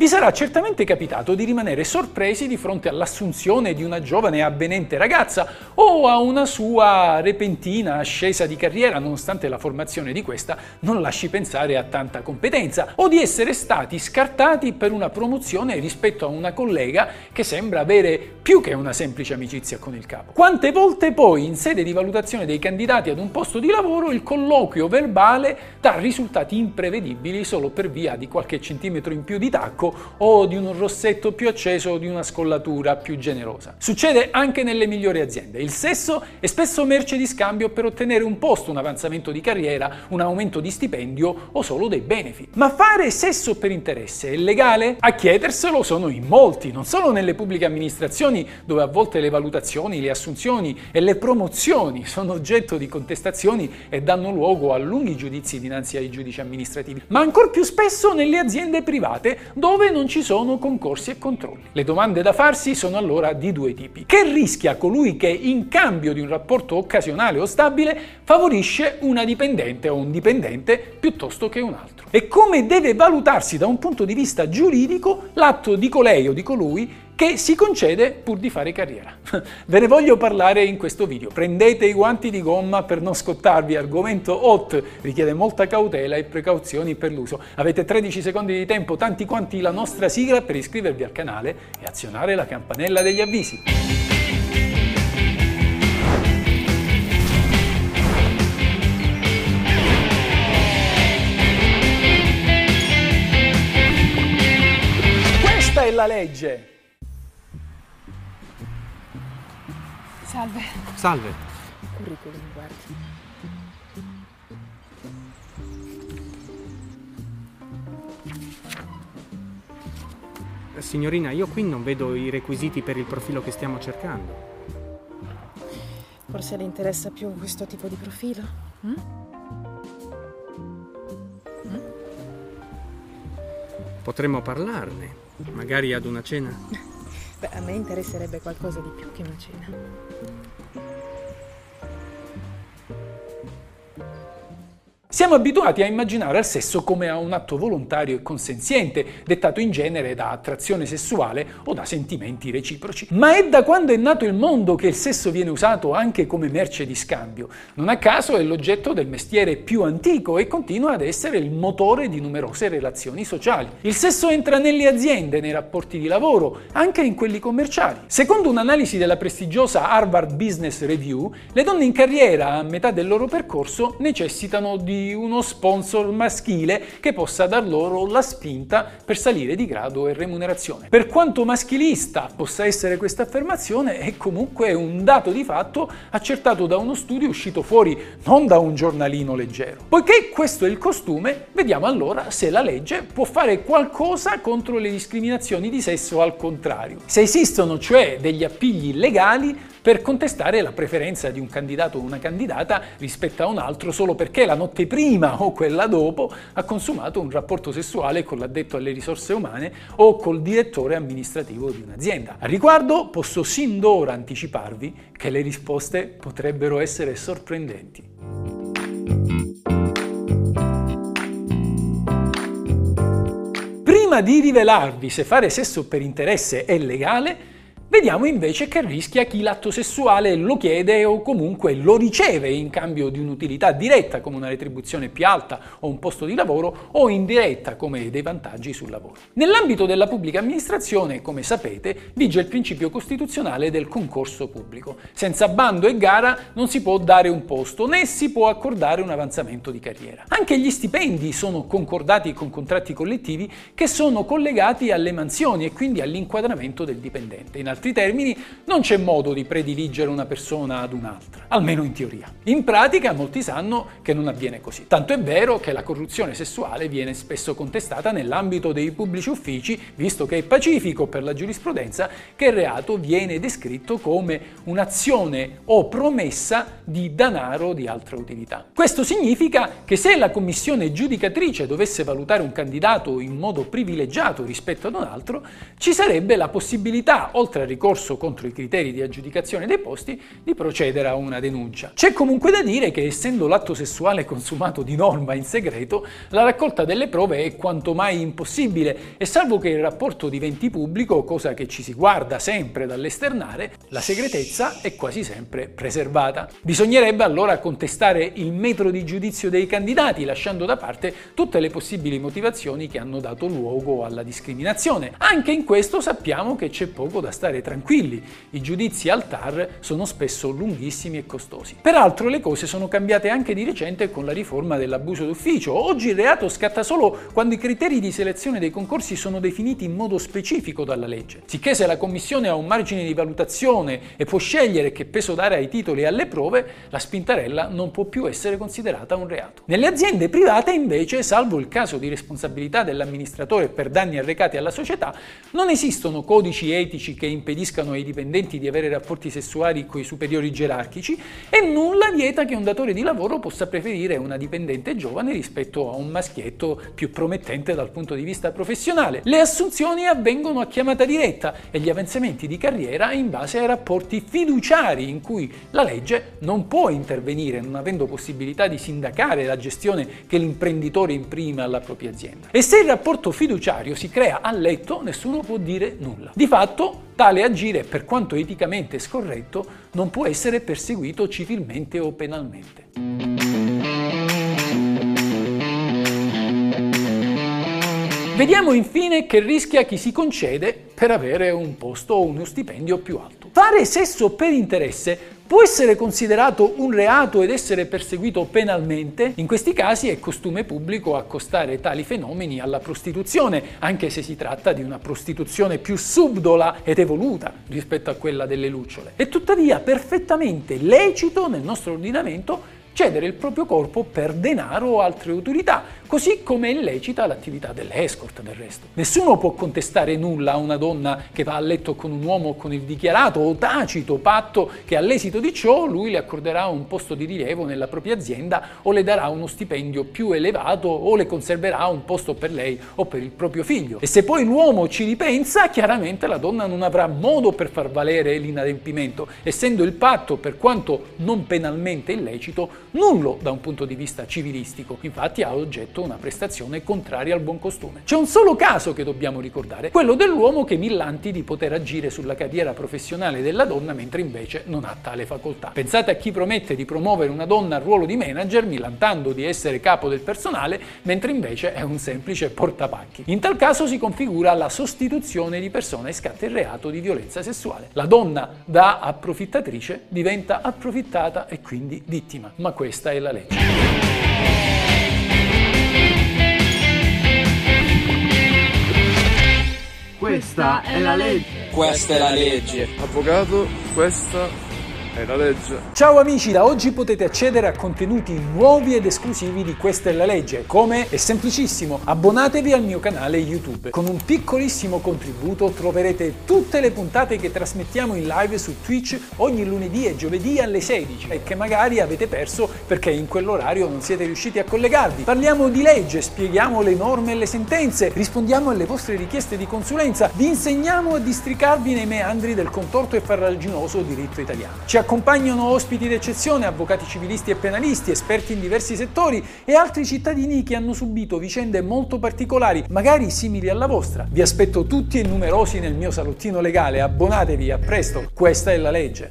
Vi sarà certamente capitato di rimanere sorpresi di fronte all'assunzione di una giovane avvenente ragazza o a una sua repentina ascesa di carriera nonostante la formazione di questa non lasci pensare a tanta competenza o di essere stati scartati per una promozione rispetto a una collega che sembra avere più che una semplice amicizia con il capo. Quante volte poi in sede di valutazione dei candidati ad un posto di lavoro il colloquio verbale dà risultati imprevedibili solo per via di qualche centimetro in più di tacco o di un rossetto più acceso o di una scollatura più generosa. Succede anche nelle migliori aziende. Il sesso è spesso merce di scambio per ottenere un posto, un avanzamento di carriera, un aumento di stipendio o solo dei benefit. Ma fare sesso per interesse è legale? A chiederselo sono in molti, non solo nelle pubbliche amministrazioni dove a volte le valutazioni, le assunzioni e le promozioni sono oggetto di contestazioni e danno luogo a lunghi giudizi dinanzi ai giudici amministrativi, ma ancor più spesso nelle aziende private dove dove non ci sono concorsi e controlli. Le domande da farsi sono allora di due tipi. Che rischia colui che in cambio di un rapporto occasionale o stabile favorisce una dipendente o un dipendente piuttosto che un altro? E come deve valutarsi da un punto di vista giuridico l'atto di colei o di colui che si concede pur di fare carriera. Ve ne voglio parlare in questo video. Prendete i guanti di gomma per non scottarvi, argomento hot, richiede molta cautela e precauzioni per l'uso. Avete 13 secondi di tempo, tanti quanti la nostra sigla, per iscrivervi al canale e azionare la campanella degli avvisi. Questa è la legge! Salve. Salve. Curriculum, guardi. Signorina, io qui non vedo i requisiti per il profilo che stiamo cercando. Forse le interessa più questo tipo di profilo? Mm? Mm? Potremmo parlarne, magari ad una cena. Beh, a me interesserebbe qualcosa di più che una cena. Siamo abituati a immaginare il sesso come a un atto volontario e consenziente, dettato in genere da attrazione sessuale o da sentimenti reciproci. Ma è da quando è nato il mondo che il sesso viene usato anche come merce di scambio. Non a caso è l'oggetto del mestiere più antico e continua ad essere il motore di numerose relazioni sociali. Il sesso entra nelle aziende, nei rapporti di lavoro, anche in quelli commerciali. Secondo un'analisi della prestigiosa Harvard Business Review, le donne in carriera a metà del loro percorso necessitano di uno sponsor maschile che possa dar loro la spinta per salire di grado e remunerazione. Per quanto maschilista possa essere questa affermazione, è comunque un dato di fatto accertato da uno studio uscito fuori non da un giornalino leggero. Poiché questo è il costume, vediamo allora se la legge può fare qualcosa contro le discriminazioni di sesso al contrario. Se esistono cioè degli appigli legali per contestare la preferenza di un candidato o una candidata rispetto a un altro solo perché la notte prima o quella dopo ha consumato un rapporto sessuale con l'addetto alle risorse umane o col direttore amministrativo di un'azienda. A riguardo posso sin d'ora anticiparvi che le risposte potrebbero essere sorprendenti. Prima di rivelarvi se fare sesso per interesse è legale, Vediamo invece che rischia chi l'atto sessuale lo chiede o comunque lo riceve in cambio di un'utilità diretta come una retribuzione più alta o un posto di lavoro o indiretta come dei vantaggi sul lavoro. Nell'ambito della pubblica amministrazione, come sapete, vige il principio costituzionale del concorso pubblico. Senza bando e gara non si può dare un posto né si può accordare un avanzamento di carriera. Anche gli stipendi sono concordati con contratti collettivi che sono collegati alle mansioni e quindi all'inquadramento del dipendente. In altri termini, non c'è modo di prediligere una persona ad un'altra, almeno in teoria. In pratica molti sanno che non avviene così. Tanto è vero che la corruzione sessuale viene spesso contestata nell'ambito dei pubblici uffici, visto che è pacifico per la giurisprudenza che il reato viene descritto come un'azione o promessa di danaro di altra utilità. Questo significa che se la commissione giudicatrice dovesse valutare un candidato in modo privilegiato rispetto ad un altro, ci sarebbe la possibilità, oltre a ricorso contro i criteri di aggiudicazione dei posti, di procedere a una denuncia. C'è comunque da dire che essendo l'atto sessuale consumato di norma in segreto, la raccolta delle prove è quanto mai impossibile e salvo che il rapporto diventi pubblico, cosa che ci si guarda sempre dall'esternare, la segretezza è quasi sempre preservata. Bisognerebbe allora contestare il metro di giudizio dei candidati, lasciando da parte tutte le possibili motivazioni che hanno dato luogo alla discriminazione. Anche in questo sappiamo che c'è poco da stare tranquilli. I giudizi al TAR sono spesso lunghissimi e costosi. Peraltro le cose sono cambiate anche di recente con la riforma dell'abuso d'ufficio. Oggi il reato scatta solo quando i criteri di selezione dei concorsi sono definiti in modo specifico dalla legge. Sicché se la Commissione ha un margine di valutazione e può scegliere che peso dare ai titoli e alle prove, la spintarella non può più essere considerata un reato. Nelle aziende private invece, salvo il caso di responsabilità dell'amministratore per danni arrecati alla società, non esistono codici etici che impediscano ai dipendenti di avere rapporti sessuali con i superiori gerarchici e nulla vieta che un datore di lavoro possa preferire una dipendente giovane rispetto a un maschietto più promettente dal punto di vista professionale. Le assunzioni avvengono a chiamata diretta e gli avanzamenti di carriera in base ai rapporti fiduciari in cui la legge non può intervenire non avendo possibilità di sindacare la gestione che l'imprenditore imprime alla propria azienda. E se il rapporto fiduciario si crea a letto, nessuno può dire nulla. Di fatto, tale agire, per quanto eticamente scorretto, non può essere perseguito civilmente o penalmente. Vediamo infine che rischia chi si concede per avere un posto o uno stipendio più alto. Fare sesso per interesse può essere considerato un reato ed essere perseguito penalmente? In questi casi è costume pubblico accostare tali fenomeni alla prostituzione, anche se si tratta di una prostituzione più subdola ed evoluta rispetto a quella delle lucciole. È tuttavia perfettamente lecito nel nostro ordinamento cedere il proprio corpo per denaro o altre utilità, così come è illecita l'attività dell'escort del resto. Nessuno può contestare nulla a una donna che va a letto con un uomo con il dichiarato o tacito patto che all'esito di ciò lui le accorderà un posto di rilievo nella propria azienda o le darà uno stipendio più elevato o le conserverà un posto per lei o per il proprio figlio. E se poi l'uomo ci ripensa, chiaramente la donna non avrà modo per far valere l'inadempimento, essendo il patto, per quanto non penalmente illecito, nullo da un punto di vista civilistico, infatti ha oggetto una prestazione contraria al buon costume. C'è un solo caso che dobbiamo ricordare, quello dell'uomo che millanti di poter agire sulla carriera professionale della donna mentre invece non ha tale facoltà. Pensate a chi promette di promuovere una donna al ruolo di manager millantando di essere capo del personale mentre invece è un semplice portapacchi. In tal caso si configura la sostituzione di persona e scatta il reato di violenza sessuale. La donna da approfittatrice diventa approfittata e quindi vittima. Ma questa è la legge. Questa è la legge. Questa è la legge. Avvocato, questa è la legge. Ciao amici, da oggi potete accedere a contenuti nuovi ed esclusivi di Questa è la legge. Come? È semplicissimo. Abbonatevi al mio canale YouTube. Con un piccolissimo contributo troverete tutte le puntate che trasmettiamo in live su Twitch ogni lunedì e giovedì alle 16 e che magari avete perso perché in quell'orario non siete riusciti a collegarvi. Parliamo di legge, spieghiamo le norme e le sentenze, rispondiamo alle vostre richieste di consulenza, vi insegniamo a districarvi nei meandri del contorto e farraginoso diritto italiano. Ci accompagnano ospiti d'eccezione, avvocati civilisti e penalisti, esperti in diversi settori e altri cittadini che hanno subito vicende molto particolari, magari simili alla vostra. Vi aspetto tutti e numerosi nel mio salottino legale, abbonatevi, a presto, questa è la legge.